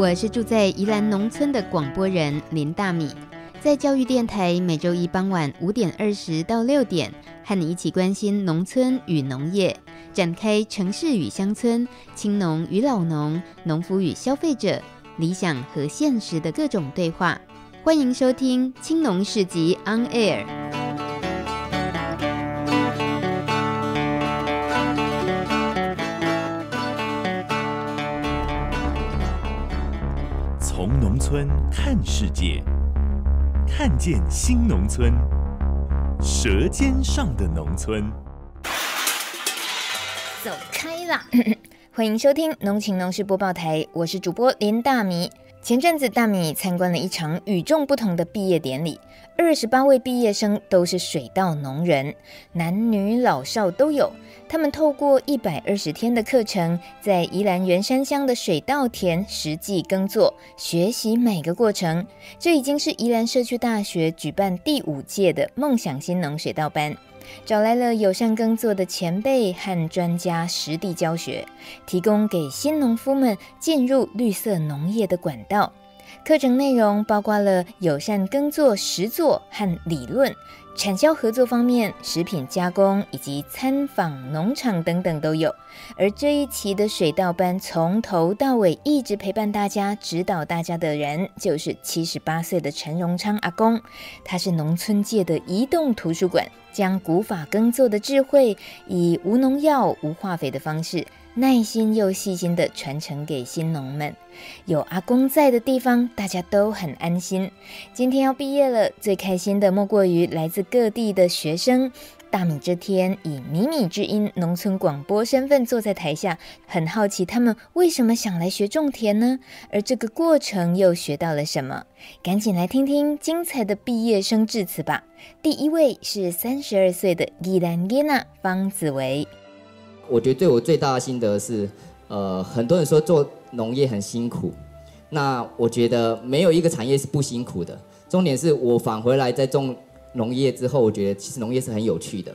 我是住在宜兰农村的广播人林大米，在教育电台每周一傍晚五点二十到六点，和你一起关心农村与农业，展开城市与乡村、青农与老农、农夫与消费者、理想和现实的各种对话。欢迎收听《青农市集 On Air》。从农村看世界，看见新农村，舌尖上的农村。走开啦！欢迎收听农情农事播报台，我是主播林大米。前阵子，大米参观了一场与众不同的毕业典礼。二十八位毕业生都是水稻农人，男女老少都有。他们透过一百二十天的课程，在宜兰员山乡的水稻田实际耕作，学习每个过程。这已经是宜兰社区大学举办第五届的梦想新农水稻班，找来了友善耕作的前辈和专家实地教学，提供给新农夫们进入绿色农业的管道。课程内容包括了友善耕作实作和理论，产销合作方面、食品加工以及参访农场等等都有。而这一期的水稻班从头到尾一直陪伴大家、指导大家的人，就是七十八岁的陈荣昌阿公。他是农村界的移动图书馆，将古法耕作的智慧，以无农药、无化肥的方式。耐心又细心地传承给新农们，有阿公在的地方，大家都很安心。今天要毕业了，最开心的莫过于来自各地的学生。大米这天以米米之音农村广播身份坐在台下，很好奇他们为什么想来学种田呢？而这个过程又学到了什么？赶紧来听听精彩的毕业生致辞吧。第一位是三十二岁的宜兰囡仔方子维。我觉得对我最大的心得是，呃，很多人说做农业很辛苦，那我觉得没有一个产业是不辛苦的。重点是我返回来在种农业之后，我觉得其实农业是很有趣的。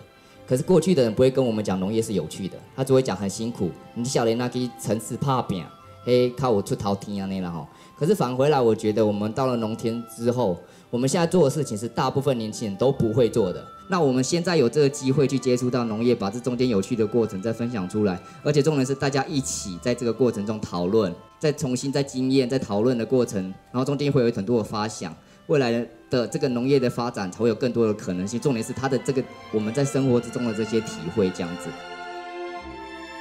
可是过去的人不会跟我们讲农业是有趣的，他只会讲很辛苦。你晓得那个城市怕拼，嘿，靠我出头天啊那了吼。可是返回来，我觉得我们到了农田之后，我们现在做的事情是大部分年轻人都不会做的。那我们现在有这个机会去接触到农业，把这中间有趣的过程再分享出来，而且重点是大家一起在这个过程中讨论，再重新在经验、在讨论的过程，然后中间会有很多的发想，未来的这个农业的发展才会有更多的可能性。重点是他的这个我们在生活之中的这些体会，这样子。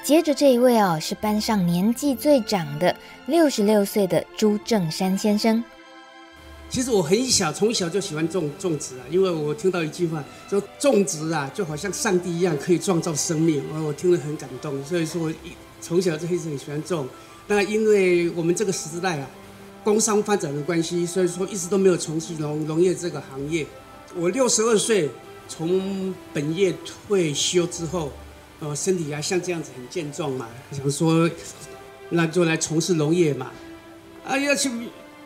接着这一位哦，是班上年纪最长的六十六岁的朱正山先生。其实我很小，从小就喜欢种种植啊，因为我听到一句话，说种植啊，就好像上帝一样可以创造生命，我听了很感动，所以说我从小就一直很喜欢种。那因为我们这个时代啊，工商发展的关系，所以说一直都没有从事农农业这个行业。我六十二岁从本业退休之后，呃，身体还像这样子很健壮嘛，想说那就来从事农业嘛，啊要去。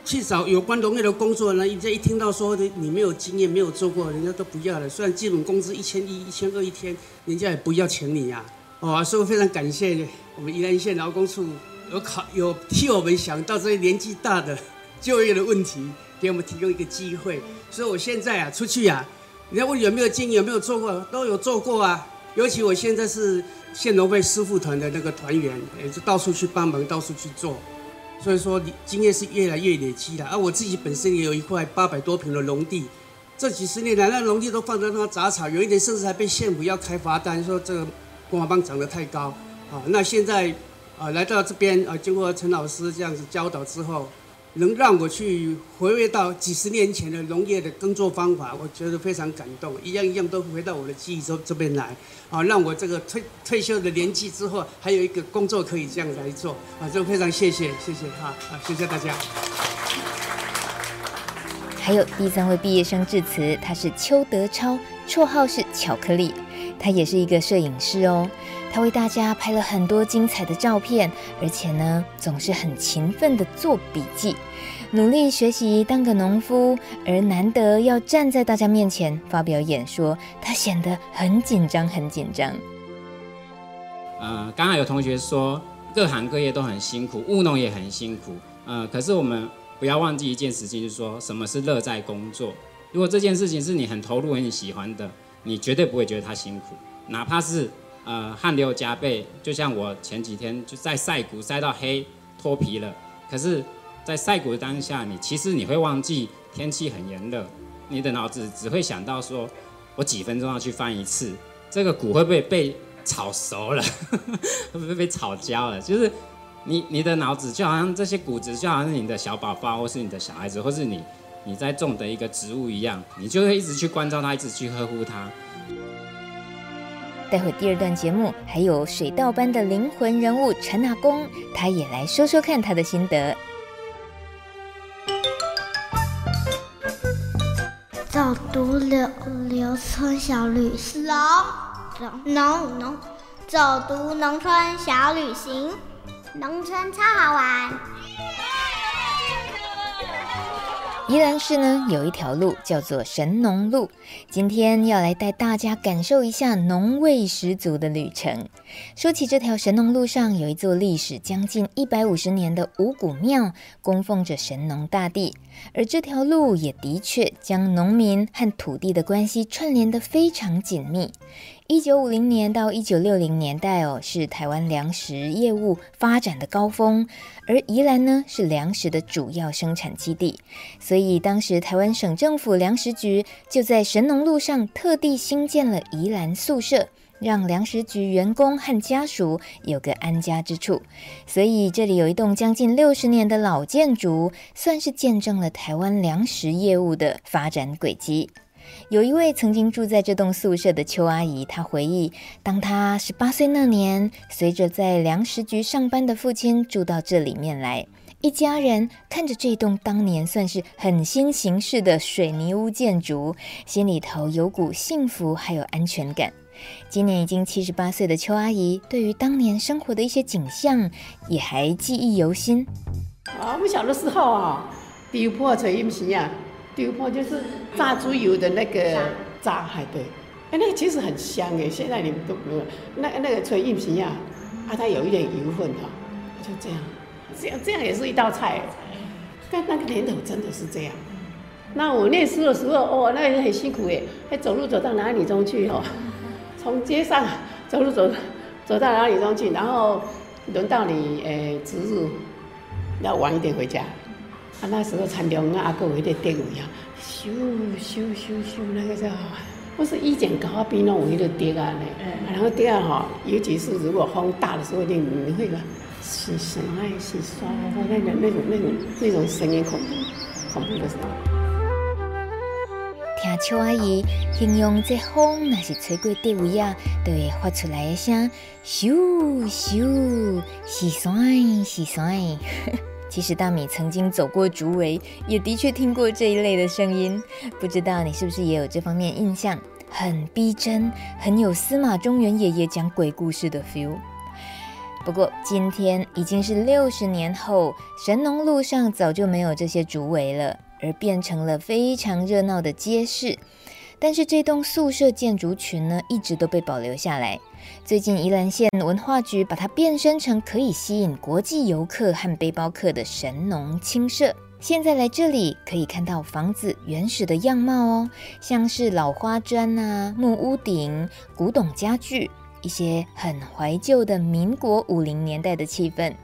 去找有关农业的工作呢，人家一听到说你没有经验，没有做过，人家都不要了。虽然基本工资一千一、一千二一天，人家也不要请你呀、啊。哦，所以我非常感谢我们宜兰县劳工处有考有替我们想到这些年纪大的就业的问题，给我们提供一个机会。所以我现在啊出去呀、啊，人家问有没有经验，有没有做过，都有做过啊。尤其我现在是县农会师傅团的那个团员，也是到处去帮忙，到处去做。所以说你，经验是越来越累积了。而我自己本身也有一块八百多平的农地，这几十年来，那农地都放在那杂草，有一点甚至还被县府要开罚单，说这个公华棒长得太高。啊，那现在啊来到这边啊，经过陈老师这样子教导之后。能让我去回味到几十年前的农业的耕作方法，我觉得非常感动，一样一样都回到我的记忆中这边来，啊，让我这个退退休的年纪之后，还有一个工作可以这样来做，啊，就非常谢谢谢谢哈，啊，谢谢大家。还有第三位毕业生致辞，他是邱德超，绰号是巧克力，他也是一个摄影师哦。他为大家拍了很多精彩的照片，而且呢，总是很勤奋地做笔记，努力学习当个农夫。而难得要站在大家面前发表演说，他显得很紧张，很紧张。呃，刚刚有同学说，各行各业都很辛苦，务农也很辛苦。呃，可是我们不要忘记一件事情，就是说什么是乐在工作。如果这件事情是你很投入、很喜欢的，你绝对不会觉得它辛苦，哪怕是呃汗流浃背。就像我前几天就在晒谷晒到黑脱皮了，可是，在晒谷的当下，你其实你会忘记天气很炎热，你的脑子只会想到说，我几分钟要去翻一次，这个谷会不会被炒熟了，会不会被炒焦了？就是你你的脑子就好像这些谷子就好像是你的小宝宝，或是你的小孩子，或是你。你在种的一个植物一样，你就会一直去关照它，一直去呵护它。待会第二段节目还有水稻般的灵魂人物陈阿公，他也来说说看他的心得。走读柳柳村小旅行，农农走读农村小旅行，农村超好玩。宜兰市呢，有一条路叫做神农路，今天要来带大家感受一下农味十足的旅程。说起这条神农路上，有一座历史将近一百五十年的五谷庙，供奉着神农大帝，而这条路也的确将农民和土地的关系串联得非常紧密。一九五零年到一九六零年代哦，是台湾粮食业务发展的高峰，而宜兰呢是粮食的主要生产基地，所以当时台湾省政府粮食局就在神农路上特地新建了宜兰宿舍，让粮食局员工和家属有个安家之处。所以这里有一栋将近六十年的老建筑，算是见证了台湾粮食业务的发展轨迹。有一位曾经住在这栋宿舍的邱阿姨，她回忆，当她十八岁那年，随着在粮食局上班的父亲住到这里面来，一家人看着这栋当年算是很新形式的水泥屋建筑，心里头有股幸福还有安全感。今年已经七十八岁的邱阿姨，对于当年生活的一些景象，也还记忆犹新。啊，我们小的时候啊，丢破锤一皮啊。丢破就是炸猪油的那个炸，还对，哎，那个其实很香哎。现在你们都没有，那那个纯硬皮呀，啊，它有一点油分哈，就这样，这样这样也是一道菜。但那个年头真的是这样。那我念书的时候，哦，那也很辛苦哎，还走路走到哪里中去哦？从街上走路走走到哪里中去，然后轮到你诶值日要晚一点回家。啊，那时候田中啊，阿哥有一个电位啊，咻咻咻咻，那个叫，不是一剪高边那种一个碟啊，那，然后第二哈，尤其是如果风大的时候，你你会个洗刷洗刷，那个那种那种那种声音恐怖恐怖的时候。听邱阿姨形容这风，那是吹过地位啊，就会发出来的声咻咻洗刷洗刷。其实大米曾经走过竹围，也的确听过这一类的声音。不知道你是不是也有这方面印象？很逼真，很有司马中原爷爷讲鬼故事的 feel。不过今天已经是六十年后，神农路上早就没有这些竹围了，而变成了非常热闹的街市。但是这栋宿舍建筑群呢，一直都被保留下来。最近宜兰县文化局把它变身成可以吸引国际游客和背包客的神农青社。现在来这里可以看到房子原始的样貌哦，像是老花砖啊、木屋顶、古董家具，一些很怀旧的民国五零年代的气氛。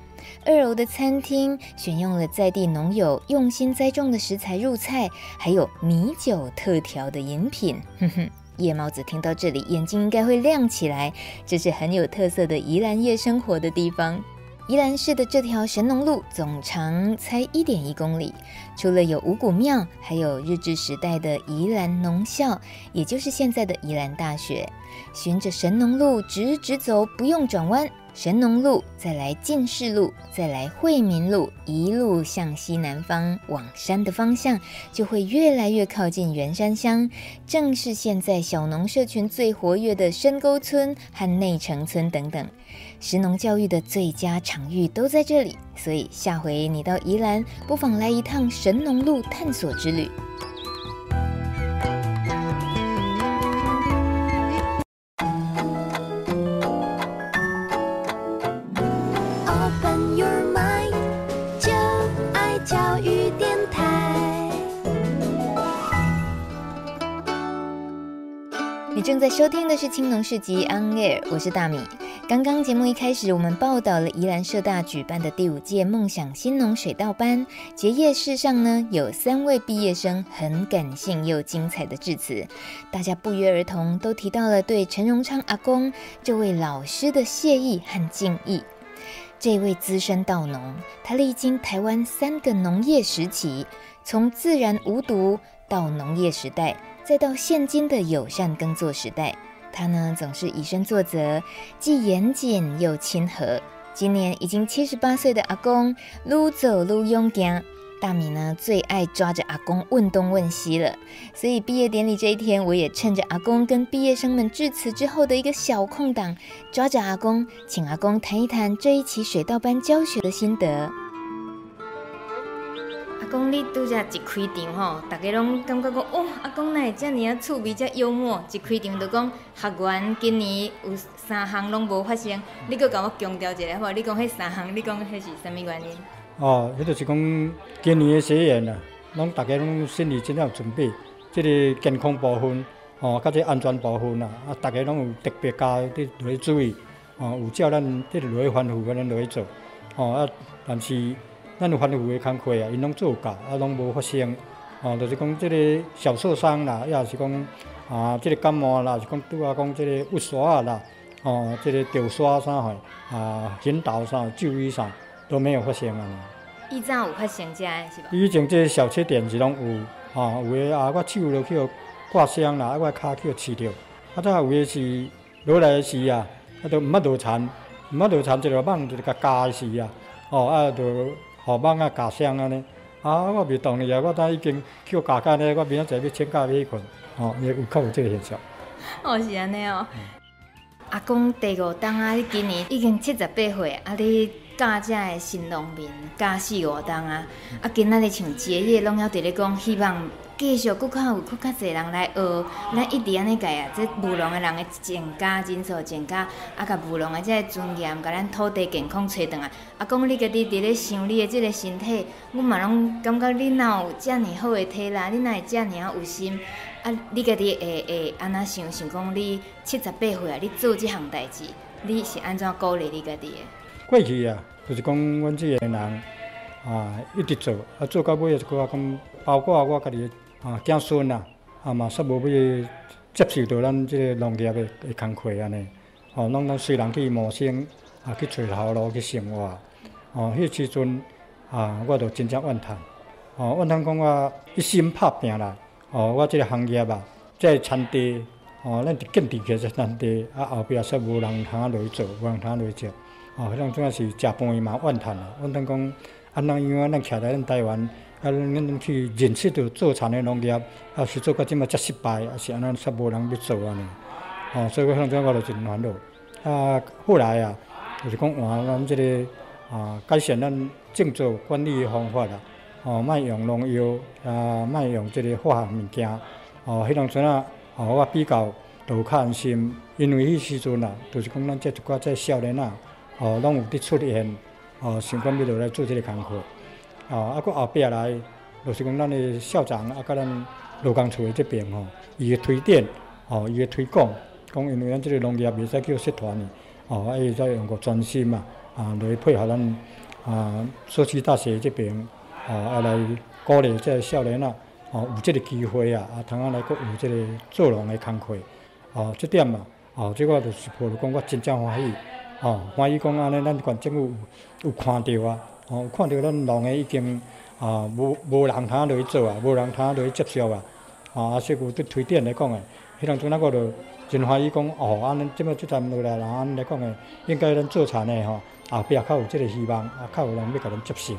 二楼的餐厅选用了在地农友用心栽种的食材入菜，还有米酒特调的饮品。哼哼，夜猫子听到这里，眼睛应该会亮起来。这是很有特色的宜兰夜生活的地方。宜兰市的这条神农路总长才一点一公里，除了有五谷庙，还有日治时代的宜兰农校，也就是现在的宜兰大学。循着神农路直直走，不用转弯。神农路，再来进士路，再来惠民路，一路向西南方往山的方向，就会越来越靠近元山乡，正是现在小农社群最活跃的深沟村和内城村等等，神农教育的最佳场域都在这里，所以下回你到宜兰，不妨来一趟神农路探索之旅。Open your mind，就爱教育电台。你正在收听的是《青农市集》On Air，我是大米。刚刚节目一开始，我们报道了宜兰社大举办的第五届梦想新农水稻班结业式上呢，有三位毕业生很感性又精彩的致辞，大家不约而同都提到了对陈荣昌阿公这位老师的谢意和敬意。这位资深稻农，他历经台湾三个农业时期，从自然无毒到农业时代。再到现今的友善耕作时代，他呢总是以身作则，既严谨又亲和。今年已经七十八岁的阿公，愈走愈勇敢。大米呢最爱抓着阿公问东问西了，所以毕业典礼这一天，我也趁着阿公跟毕业生们致辞之后的一个小空档，抓着阿公，请阿公谈一谈这一期水稻班教学的心得。讲你拄则一开场吼，大家拢感觉讲哦，阿公哪会遮尔啊趣味，遮幽默。一开场就讲学员今年有三项拢无发生，你阁甲我强调一下好？你讲迄三项，你讲迄是啥物原因？哦，迄就是讲今年诶学员啊，拢大家拢心理真有准备，即个健康部分，哦，甲即安全部分啊，啊，大家拢有特别加伫落去注意，哦，有叫咱即落去吩咐，咱落去做，哦啊，但是。咱有吩咐的工课啊，因拢做到，啊，拢无发生，哦，就是讲即个小受伤啦，也是讲啊，即个感冒啦，是讲拄啊讲即个雾刷啦，哦，即个掉刷啥货，啊，引导啥就医啥都没有发生啊。以前有发生遮是吧？以前即个小缺点是拢有，啊，有诶啊，我手落去挂伤啦，啊，我骹去刺着，啊，再有诶是落来时啊，啊，都毋捌落田，毋捌落田，一个蠓就甲夹死啊，哦，啊，就。好蠓啊，家乡安尼，啊，我袂同意啊，我当已经去夹干呢，我明仔载要请假要去困，哦，也有较有这个现象。哦，是安尼哦。嗯、阿公第五冬啊，你今年已经七十八岁，啊，你教遮个新农民教四五冬啊，啊，今仔日像结业，拢要伫咧讲，希望。继续佫较有佫较侪人来学，咱一直安尼个啊，即务农的人的增加人数增加，啊，甲务农的即个尊严，甲咱土地健康找回来。啊，讲你家己伫咧想你的即个身体，阮嘛拢感觉你若有遮尔好的体力，你若会遮尔啊有心？啊，你家己会会安那想想讲，你七十八岁啊，你做即项代志，你是安怎鼓励你家己的？过去啊，就是讲阮即个人啊，一直做，啊做到尾也是讲讲，包括我家己。啊，子孙啊，啊嘛煞无要接受到咱即个农业的的工课安尼，哦，拢咱随人去谋生，啊去找头路去生活，哦，迄时阵啊，我着真正怨叹，哦，怨叹讲我一心拍拼啦，哦，我即个行业啊，即个产地，哦，咱伫建立起个产地，啊后壁煞无人通落去做，无人通落去做，哦，迄种总是食饭嘛怨叹啦，怨叹讲安怎样咱徛在咱台湾。啊，恁去认识到做田的农业，啊是做到即么遮失败，啊是安尼煞无人要做安尼，哦，所以我向阵我就真烦恼。啊，后来啊，就是讲换咱即个啊改善咱种作管理的方法啦，哦，莫用农药，啊，莫用即个化学物件，哦，迄种阵啊，哦，我比较都较安心，因为迄时阵啊，就是讲咱这一寡这少年啊，哦，拢有伫出现，哦，想讲要落来做即个工课。哦，啊，搁后壁来，就是讲咱的校长啊，甲咱劳工处的这边吼，伊的推荐，吼，伊的推广，讲因为咱这个农业袂使叫社团呢，哦，啊，伊再用个专心嘛，啊，来配合咱啊，社区大学这边，哦，啊，来鼓励这个少年啊，哦，有这个机会啊，啊，通啊来搁有这个做农的工课，哦，这点嘛，哦，这个就是抱着讲我真正欢喜，哦，欢喜讲安尼，咱县政府有有看到啊。哦，看到咱农个已经啊，无无人通落去做啊，无人通落去接受啊。啊，说句对推荐来讲诶，迄当阵那个就真欢喜讲哦，安尼即摆即阵落来人安尼来讲诶，应该咱做田诶吼，后壁较有即个希望，啊，较有人要甲咱接受啊。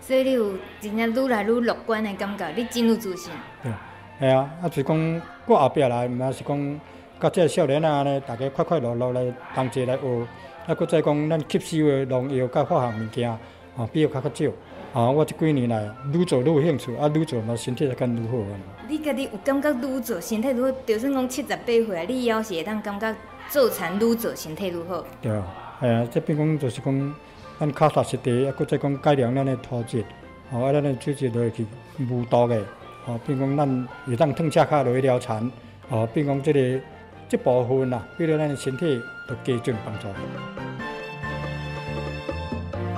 所以你有真正愈来愈乐观诶感觉，你真有自信。对，系啊，啊就是讲过后壁来，毋是讲甲即个少年啊，安尼大家快快乐乐来同齐来学。啊，搁再讲，咱吸收的农药甲化学物件，啊，比较较较少。啊，我即几年来愈做愈有兴趣，啊，愈做嘛身体才更愈好啊。你家己有感觉愈做身体愈好？就算讲七十八岁啊，你以后是会当感觉做田愈做身体愈好？对啊，系啊，即边讲就是讲，咱脚踏实地，啊，搁再讲改良咱的土质，哦，啊，咱的水质落去无毒的，哦，比如讲咱会当褪车骹落去了田，哦，并讲即个即部分呐，对咱的身体都加尽帮助。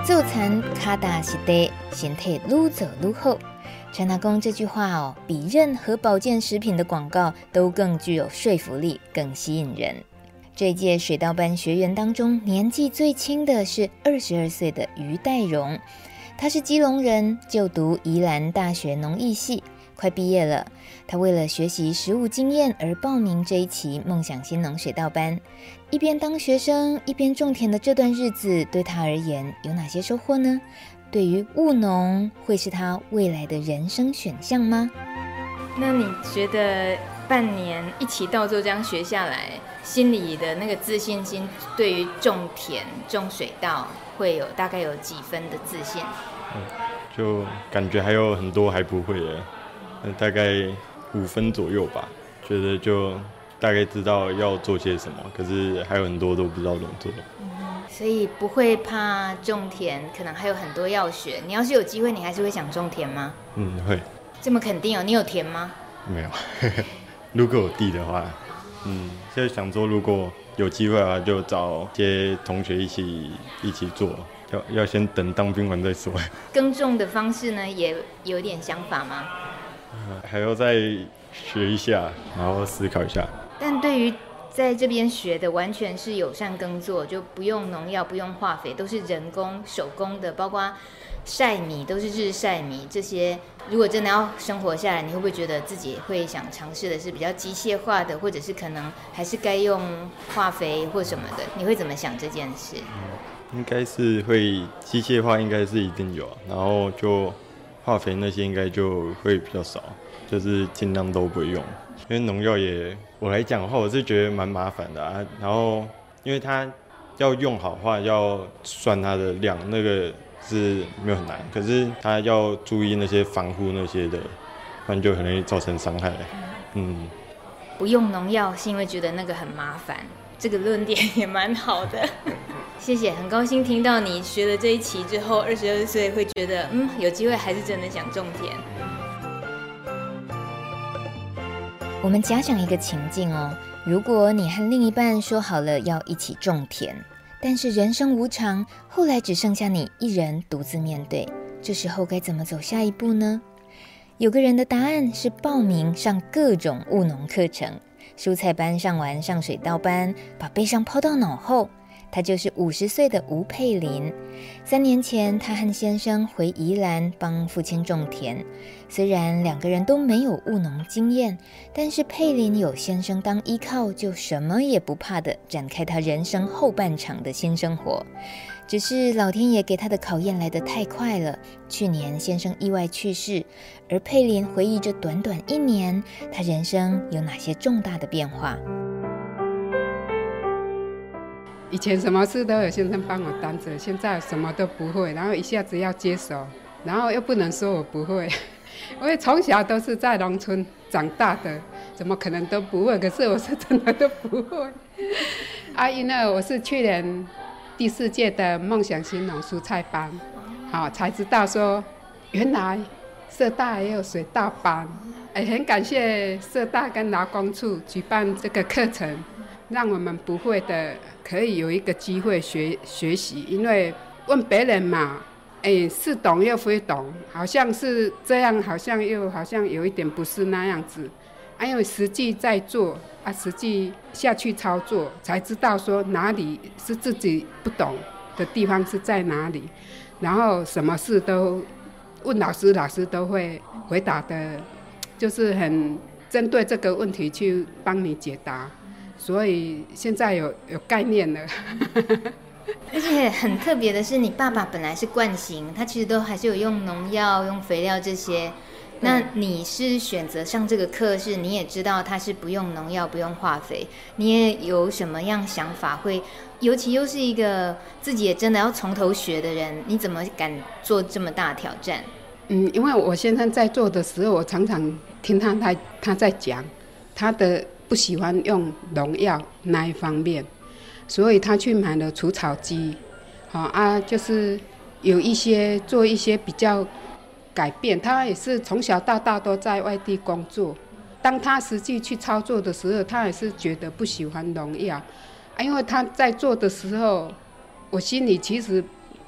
做餐卡大是得，身体愈走愈好。陈阿公这句话哦，比任何保健食品的广告都更具有说服力，更吸引人。这届水稻班学员当中，年纪最轻的是二十二岁的于代荣，他是基隆人，就读宜兰大学农艺系，快毕业了。他为了学习实务经验而报名这一期梦想新农水稻班，一边当学生一边种田的这段日子，对他而言有哪些收获呢？对于务农，会是他未来的人生选项吗？那你觉得半年一起稻作这样学下来，心里的那个自信心，对于种田、种水稻，会有大概有几分的自信？嗯，就感觉还有很多还不会的，大概五分左右吧。觉得就大概知道要做些什么，可是还有很多都不知道怎么做。所以不会怕种田，可能还有很多要学。你要是有机会，你还是会想种田吗？嗯，会。这么肯定哦？你有田吗？没有。如果有地的话，嗯，现在想说，如果有机会的话，就找些同学一起一起做。要要先等当兵完再说。耕种的方式呢，也有点想法吗？嗯，还要再学一下，然后思考一下。但对于在这边学的完全是友善耕作，就不用农药，不用化肥，都是人工手工的，包括晒米都是日晒米。这些如果真的要生活下来，你会不会觉得自己会想尝试的是比较机械化的，或者是可能还是该用化肥或什么的？你会怎么想这件事？应该是会机械化，应该是一定有，然后就化肥那些应该就会比较少，就是尽量都不会用。因为农药也，我来讲的话，我是觉得蛮麻烦的啊。然后，因为它要用好的话，要算它的量，那个是没有很难。可是它要注意那些防护那些的，不然就很容易造成伤害。嗯。不用农药是因为觉得那个很麻烦，这个论点也蛮好的。谢谢，很高兴听到你学了这一期之后，二十二岁会觉得，嗯，有机会还是真的想种田。我们假想一个情境哦，如果你和另一半说好了要一起种田，但是人生无常，后来只剩下你一人独自面对，这时候该怎么走下一步呢？有个人的答案是报名上各种务农课程，蔬菜班上完，上水稻班，把悲伤抛到脑后。她就是五十岁的吴佩林。三年前，她和先生回宜兰帮父亲种田。虽然两个人都没有务农经验，但是佩林有先生当依靠，就什么也不怕地展开她人生后半场的新生活。只是老天爷给她的考验来得太快了。去年先生意外去世，而佩林回忆这短短一年，她人生有哪些重大的变化？以前什么事都有先生帮我担着，现在什么都不会，然后一下子要接手，然后又不能说我不会，因为从小都是在农村长大的，怎么可能都不会？可是我是真的都不会。阿姨呢，我是去年第四届的梦想新农蔬菜班，好才知道说，原来社大也有水稻班，哎，很感谢社大跟劳工处举办这个课程。让我们不会的可以有一个机会学学习，因为问别人嘛，哎，似懂又非懂，好像是这样，好像又好像有一点不是那样子。还有实际在做啊，实际下去操作，才知道说哪里是自己不懂的地方是在哪里，然后什么事都问老师，老师都会回答的，就是很针对这个问题去帮你解答。所以现在有有概念了，而且很特别的是，你爸爸本来是惯行，他其实都还是有用农药、用肥料这些。那你是选择上这个课，是你也知道他是不用农药、不用化肥，你也有什么样想法？会，尤其又是一个自己也真的要从头学的人，你怎么敢做这么大挑战？嗯，因为我先生在做的时候，我常常听他他他在讲他的。不喜欢用农药那一方面，所以他去买了除草机，好啊，就是有一些做一些比较改变。他也是从小到大都在外地工作，当他实际去操作的时候，他也是觉得不喜欢农药，啊，因为他在做的时候，我心里其实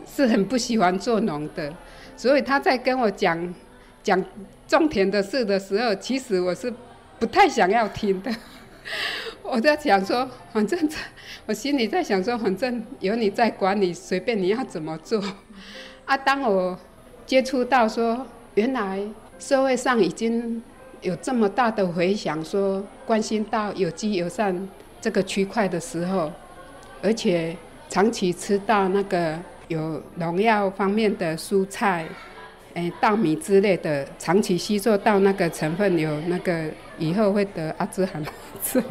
是很不喜欢做农的，所以他在跟我讲讲种田的事的时候，其实我是不太想要听的。我在想说，反正我心里在想说，反正有你在管理，随便你要怎么做。啊，当我接触到说，原来社会上已经有这么大的回响，说关心到有机友善这个区块的时候，而且长期吃到那个有农药方面的蔬菜，诶，稻米之类的，长期吸收到那个成分，有那个以后会得阿兹海默症。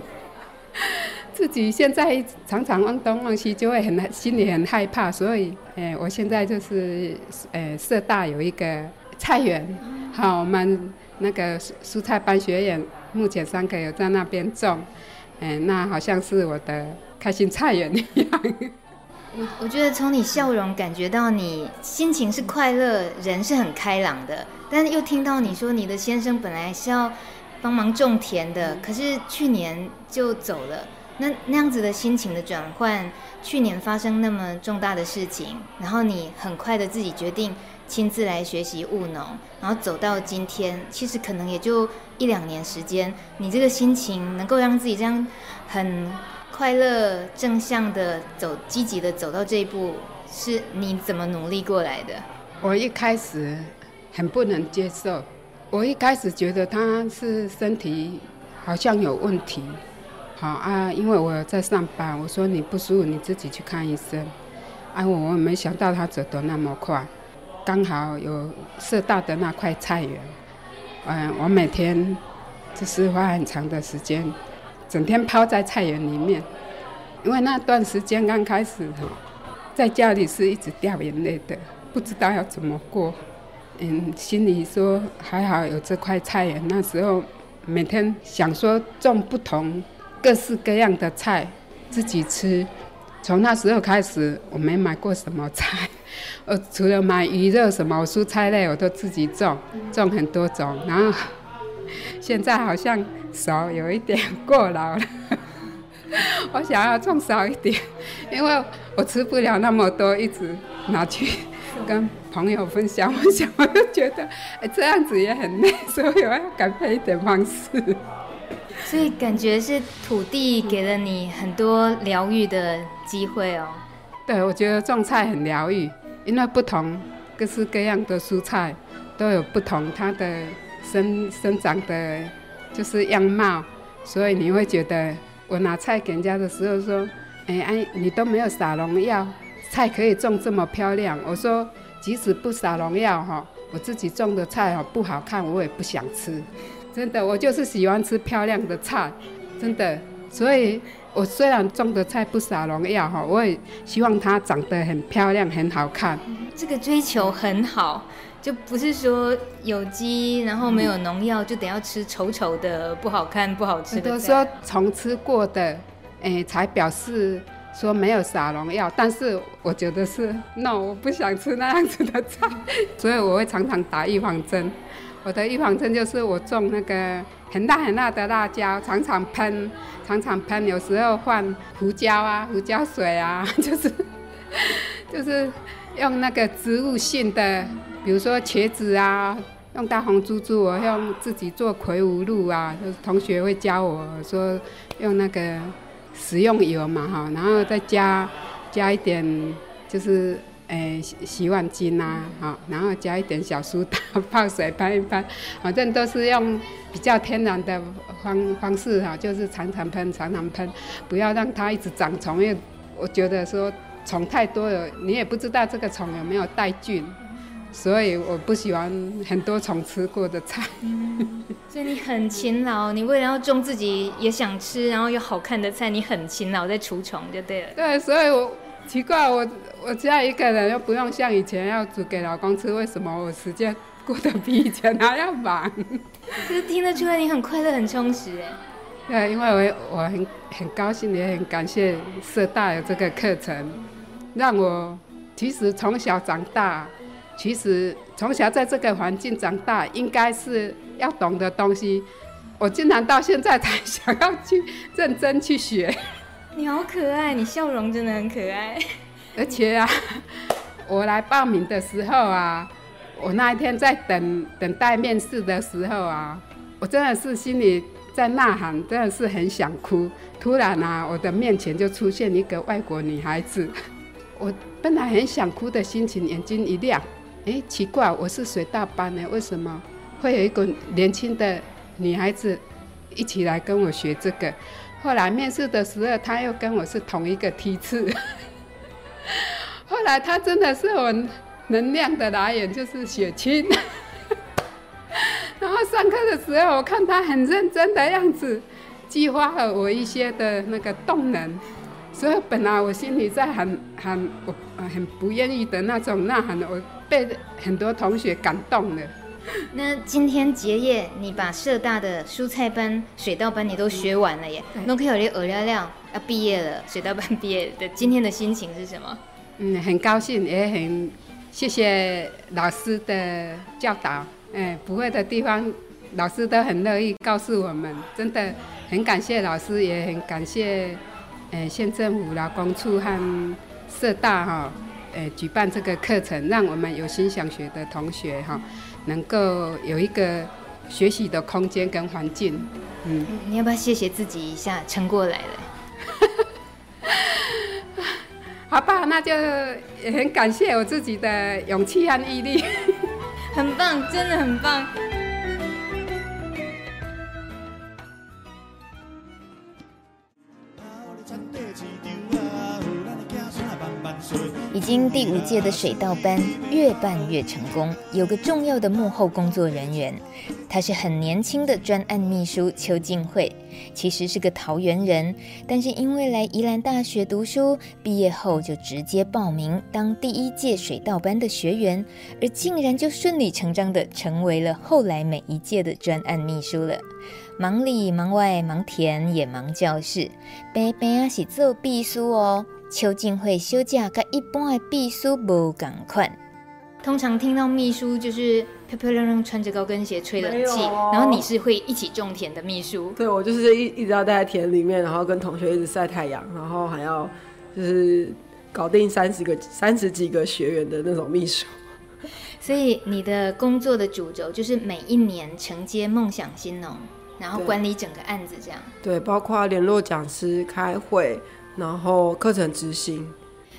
自己现在常常忘东忘西，就会很心里很害怕，所以，诶，我现在就是，诶，社大有一个菜园，好，我们那个蔬菜班学员目前三个有在那边种，诶，那好像是我的开心菜园一样。我我觉得从你笑容感觉到你心情是快乐，人是很开朗的，但又听到你说你的先生本来是要帮忙种田的，可是去年就走了。那那样子的心情的转换，去年发生那么重大的事情，然后你很快的自己决定亲自来学习务农，然后走到今天，其实可能也就一两年时间，你这个心情能够让自己这样很快乐、正向的走、积极的走到这一步，是你怎么努力过来的？我一开始很不能接受，我一开始觉得他是身体好像有问题。好啊，因为我在上班，我说你不舒服，你自己去看医生。啊，我我没想到他走得那么快，刚好有社大的那块菜园，嗯，我每天就是花很长的时间，整天泡在菜园里面。因为那段时间刚开始哈，在家里是一直掉眼泪的，不知道要怎么过。嗯，心里说还好有这块菜园，那时候每天想说种不同。各式各样的菜自己吃，从那时候开始，我没买过什么菜。我 除了买鱼肉什么蔬菜类，我都自己种，种很多种。然后现在好像手有一点过劳了，我想要种少一点，因为我吃不了那么多，一直拿去跟朋友分享。分享，我就觉得哎，这样子也很累，所以我要改变一点方式。所以感觉是土地给了你很多疗愈的机会哦。对，我觉得种菜很疗愈，因为不同各式各样的蔬菜都有不同它的生生长的，就是样貌，所以你会觉得我拿菜给人家的时候说，哎哎，你都没有撒农药，菜可以种这么漂亮。我说即使不撒农药哈，我自己种的菜哈不好看，我也不想吃。真的，我就是喜欢吃漂亮的菜，真的。所以，我虽然种的菜不撒农药哈，我也希望它长得很漂亮、很好看。这个追求很好，就不是说有机，然后没有农药，就得要吃丑丑的、不好看、不好吃的。都说从吃过的，哎，才表示说没有撒农药。但是我觉得是，no，我不想吃那样子的菜，所以我会常常打预防针。我的预防针就是我种那个很辣很辣的辣椒，常常喷，常常喷，有时候换胡椒啊、胡椒水啊，就是就是用那个植物性的，比如说茄子啊，用大红珠珠，我用自己做葵无露啊，就是同学会教我说用那个食用油嘛哈，然后再加加一点就是。诶，洗洗碗精呐，好，然后加一点小苏打，泡水喷一喷，反正都是用比较天然的方方式哈，就是常常喷，常常喷，不要让它一直长虫，因为我觉得说虫太多了，你也不知道这个虫有没有带菌，所以我不喜欢很多虫吃过的菜。嗯，所以你很勤劳，你为了要种自己也想吃，然后又好看的菜，你很勤劳在除虫就对了。对，所以我。奇怪，我我家一个人又不用像以前要煮给老公吃，为什么我时间过得比以前还要忙？就是听得出来你很快乐、很充实哎。对，因为我我很很高兴，也很感谢社大有这个课程，让我其实从小长大，其实从小在这个环境长大，应该是要懂的东西，我竟然到现在才想要去认真去学。你好可爱，你笑容真的很可爱。而且啊，我来报名的时候啊，我那一天在等等待面试的时候啊，我真的是心里在呐喊，真的是很想哭。突然啊，我的面前就出现一个外国女孩子，我本来很想哭的心情，眼睛一亮，哎，奇怪，我是水大班的，为什么会有一个年轻的女孩子一起来跟我学这个？后来面试的时候，她又跟我是同一个梯次。后来她真的是我能量的来源，就是雪清。然后上课的时候，我看她很认真的样子，激发了我一些的那个动能。所以本来我心里在很很我很不愿意的那种呐喊，我被很多同学感动了。那今天结业，你把社大的蔬菜班、水稻班你都学完了耶，都可以有点耳亮亮要毕业了，水稻班毕业的，今天的心情是什么？嗯，很高兴，也很谢谢老师的教导。哎，不会的地方，老师都很乐意告诉我们，真的很感谢老师，也很感谢，呃，县政府劳工处和社大哈，呃，举办这个课程，让我们有心想学的同学哈。能够有一个学习的空间跟环境，嗯，你要不要谢谢自己一下，撑过来了？好吧，那就也很感谢我自己的勇气和毅力，很棒，真的很棒。已经第五届的水稻班越办越成功，有个重要的幕后工作人员，他是很年轻的专案秘书邱静慧，其实是个桃园人，但是因为来宜兰大学读书，毕业后就直接报名当第一届水稻班的学员，而竟然就顺理成章的成为了后来每一届的专案秘书了。忙里忙外，忙田也忙教室，白白啊是做秘书哦。邱静慧休假跟一般的秘书无共款。通常听到秘书就是漂漂亮亮穿着高跟鞋吹冷气，然后你是会一起种田的秘书。对，我就是一一直要待在田里面，然后跟同学一直晒太阳，然后还要就是搞定三十个三十几个学员的那种秘书。所以你的工作的主轴就是每一年承接梦想新农，然后管理整个案子这样。对，对，包括联络讲师、开会。然后课程执行，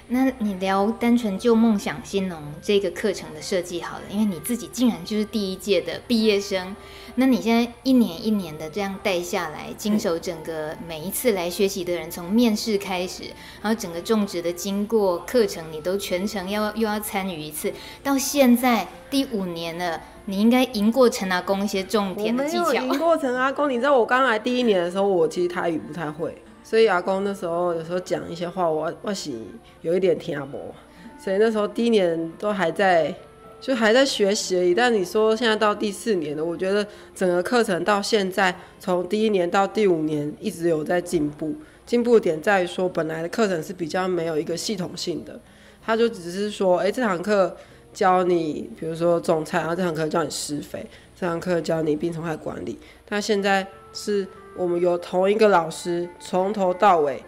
那你聊单纯就梦想新农这个课程的设计好了，因为你自己竟然就是第一届的毕业生，那你现在一年一年的这样带下来，经手整个每一次来学习的人，从面试开始，然后整个种植的经过课程，你都全程要又要参与一次，到现在第五年了，你应该赢过陈阿公一些种田的技巧。赢过陈阿公，你知道我刚来第一年的时候，我其实台语不太会。所以阿公那时候有时候讲一些话，我我是有一点听不。所以那时候第一年都还在，就还在学习而已。但你说现在到第四年了，我觉得整个课程到现在，从第一年到第五年一直有在进步。进步点在于说，本来的课程是比较没有一个系统性的，他就只是说，哎、这堂课教你，比如说种菜，然后这堂课教你施肥，这堂课教你病虫害管理。但现在是。我们有同一个老师从头到尾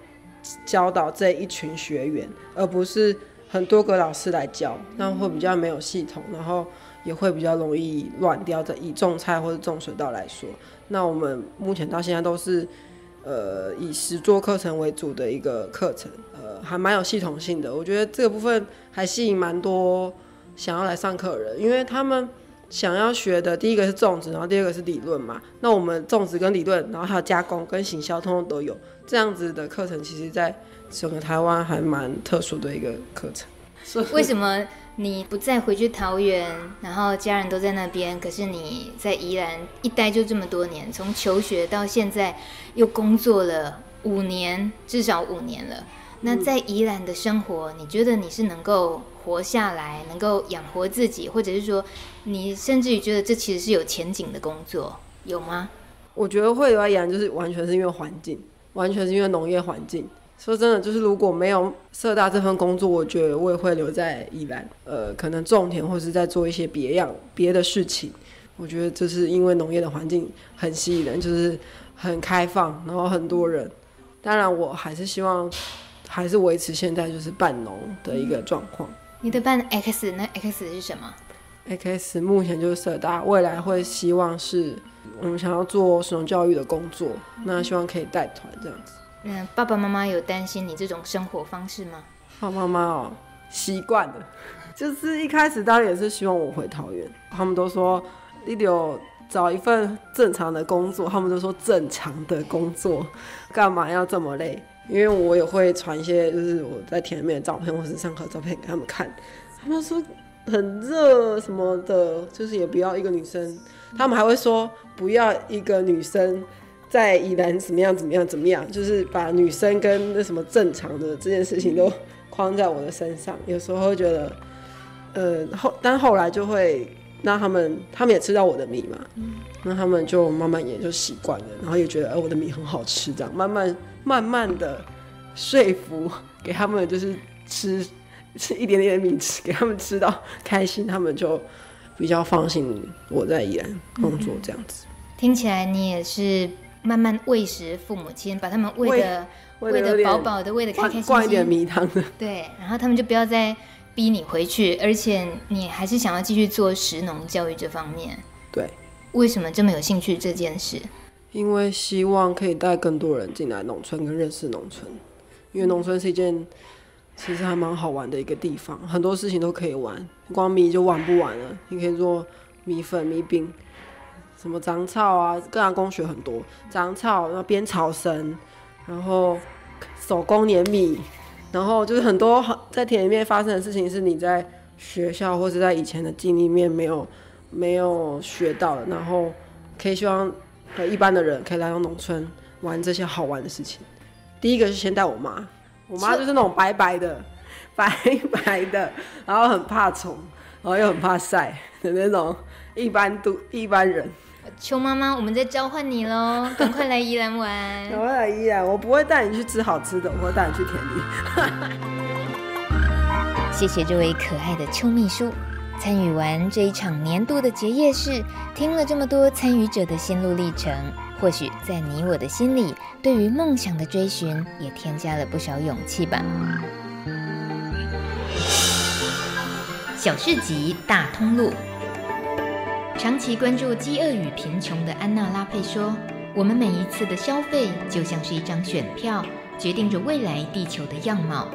教导这一群学员，而不是很多个老师来教，那会比较没有系统，然后也会比较容易乱掉的。以种菜或者种水稻来说，那我们目前到现在都是呃以实作课程为主的一个课程，呃还蛮有系统性的。我觉得这个部分还吸引蛮多想要来上课的人，因为他们。想要学的第一个是种植，然后第二个是理论嘛。那我们种植跟理论，然后还有加工跟行销，通通都有这样子的课程。其实，在整个台湾还蛮特殊的一个课程。为什么你不再回去桃园，然后家人都在那边，可是你在宜兰一待就这么多年，从求学到现在又工作了五年，至少五年了。那在宜兰的生活，你觉得你是能够？活下来，能够养活自己，或者是说，你甚至于觉得这其实是有前景的工作，有吗？我觉得会留在宜兰，就是完全是因为环境，完全是因为农业环境。说真的，就是如果没有社大这份工作，我觉得我也会留在宜兰，呃，可能种田或是在做一些别样别的事情。我觉得就是因为农业的环境很吸引人，就是很开放，然后很多人。当然，我还是希望还是维持现在就是半农的一个状况。你的办 X，那 X 是什么？X 目前就是社大，未来会希望是我们想要做食农教育的工作，那希望可以带团这样子。嗯，爸爸妈妈有担心你这种生活方式吗？爸爸妈妈哦，习惯了。就是一开始当然也是希望我回桃园，他们都说你有找一份正常的工作，他们都说正常的工作干嘛要这么累？因为我也会传一些就是我在田里面的照片或是上课照片给他们看，他们说很热什么的，就是也不要一个女生，他们还会说不要一个女生在宜兰怎么样怎么样怎么样，就是把女生跟那什么正常的这件事情都框在我的身上，有时候会觉得。呃，后但后来就会让他们，他们也吃到我的米嘛，那他们就慢慢也就习惯了，然后也觉得，哎、我的米很好吃，这样慢慢慢慢的说服给他们，就是吃吃一点点的米吃，给他们吃到开心，他们就比较放心我在宜兰工作这样子、嗯。听起来你也是慢慢喂食父母亲，把他们喂的喂的饱饱的，喂的开开心心，灌一点米汤的，对，然后他们就不要再。逼你回去，而且你还是想要继续做食农教育这方面。对，为什么这么有兴趣这件事？因为希望可以带更多人进来农村跟认识农村，因为农村是一件其实还蛮好玩的一个地方，很多事情都可以玩，光米就玩不完了。你可以做米粉、米饼，什么长草啊，各项工学很多，长草，然后编草绳，然后手工碾米。然后就是很多在田里面发生的事情，是你在学校或者在以前的经历面没有没有学到的。然后可以希望和一般的人可以来到农村玩这些好玩的事情。第一个是先带我妈，我妈就是那种白白的、白白的，然后很怕虫，然后又很怕晒的那种一般都一般人。邱妈妈，我们在召唤你喽，赶快来宜兰玩。赶快来宜兰，我不会带你去吃好吃的，我会带你去田里。谢谢这位可爱的邱秘书，参与完这一场年度的结业式，听了这么多参与者的心路历程，或许在你我的心里，对于梦想的追寻也添加了不少勇气吧。小市集大通路。长期关注饥饿与贫穷的安娜拉佩说：“我们每一次的消费就像是一张选票，决定着未来地球的样貌。”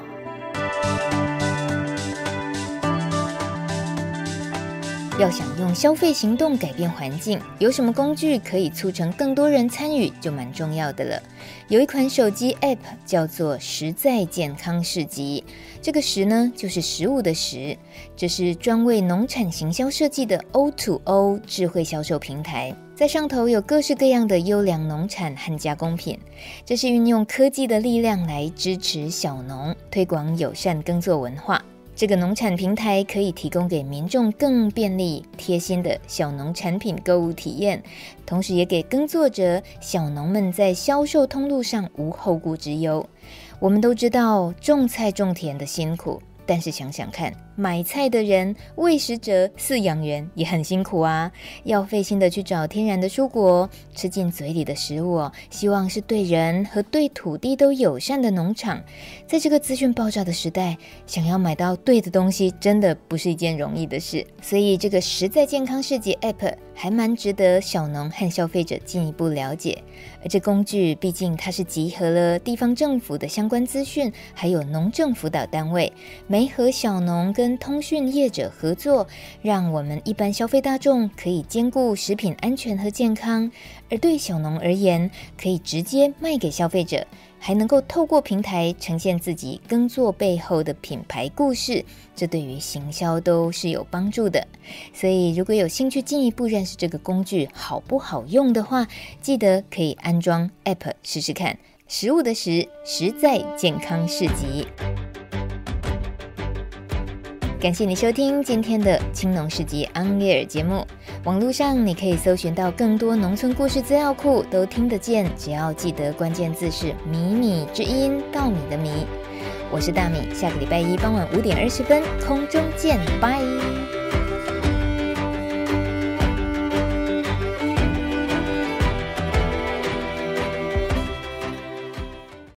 要想用消费行动改变环境，有什么工具可以促成更多人参与，就蛮重要的了。有一款手机 App 叫做“实在健康市集”。这个食呢，就是食物的食。这是专为农产行销设计的 O2O 智慧销售平台，在上头有各式各样的优良农产和加工品。这是运用科技的力量来支持小农，推广友善耕作文化。这个农产平台可以提供给民众更便利、贴心的小农产品购物体验，同时也给耕作者小农们在销售通路上无后顾之忧。我们都知道种菜种田的辛苦，但是想想看，买菜的人、喂食者、饲养员也很辛苦啊！要费心的去找天然的蔬果，吃进嘴里的食物哦，希望是对人和对土地都友善的农场。在这个资讯爆炸的时代，想要买到对的东西，真的不是一件容易的事。所以，这个实在健康市集 App 还蛮值得小农和消费者进一步了解。而这工具，毕竟它是集合了地方政府的相关资讯，还有农政辅导单位，媒合小农跟跟通讯业者合作，让我们一般消费大众可以兼顾食品安全和健康；而对小农而言，可以直接卖给消费者，还能够透过平台呈现自己耕作背后的品牌故事，这对于行销都是有帮助的。所以，如果有兴趣进一步认识这个工具好不好用的话，记得可以安装 App 试试看。食物的食，实在健康市集。感谢你收听今天的青农市集 On Air 节目。网络上你可以搜寻到更多农村故事资料库，都听得见。只要记得关键字是“米米之音”，稻米的米。我是大米，下个礼拜一傍晚五点二十分空中见，拜。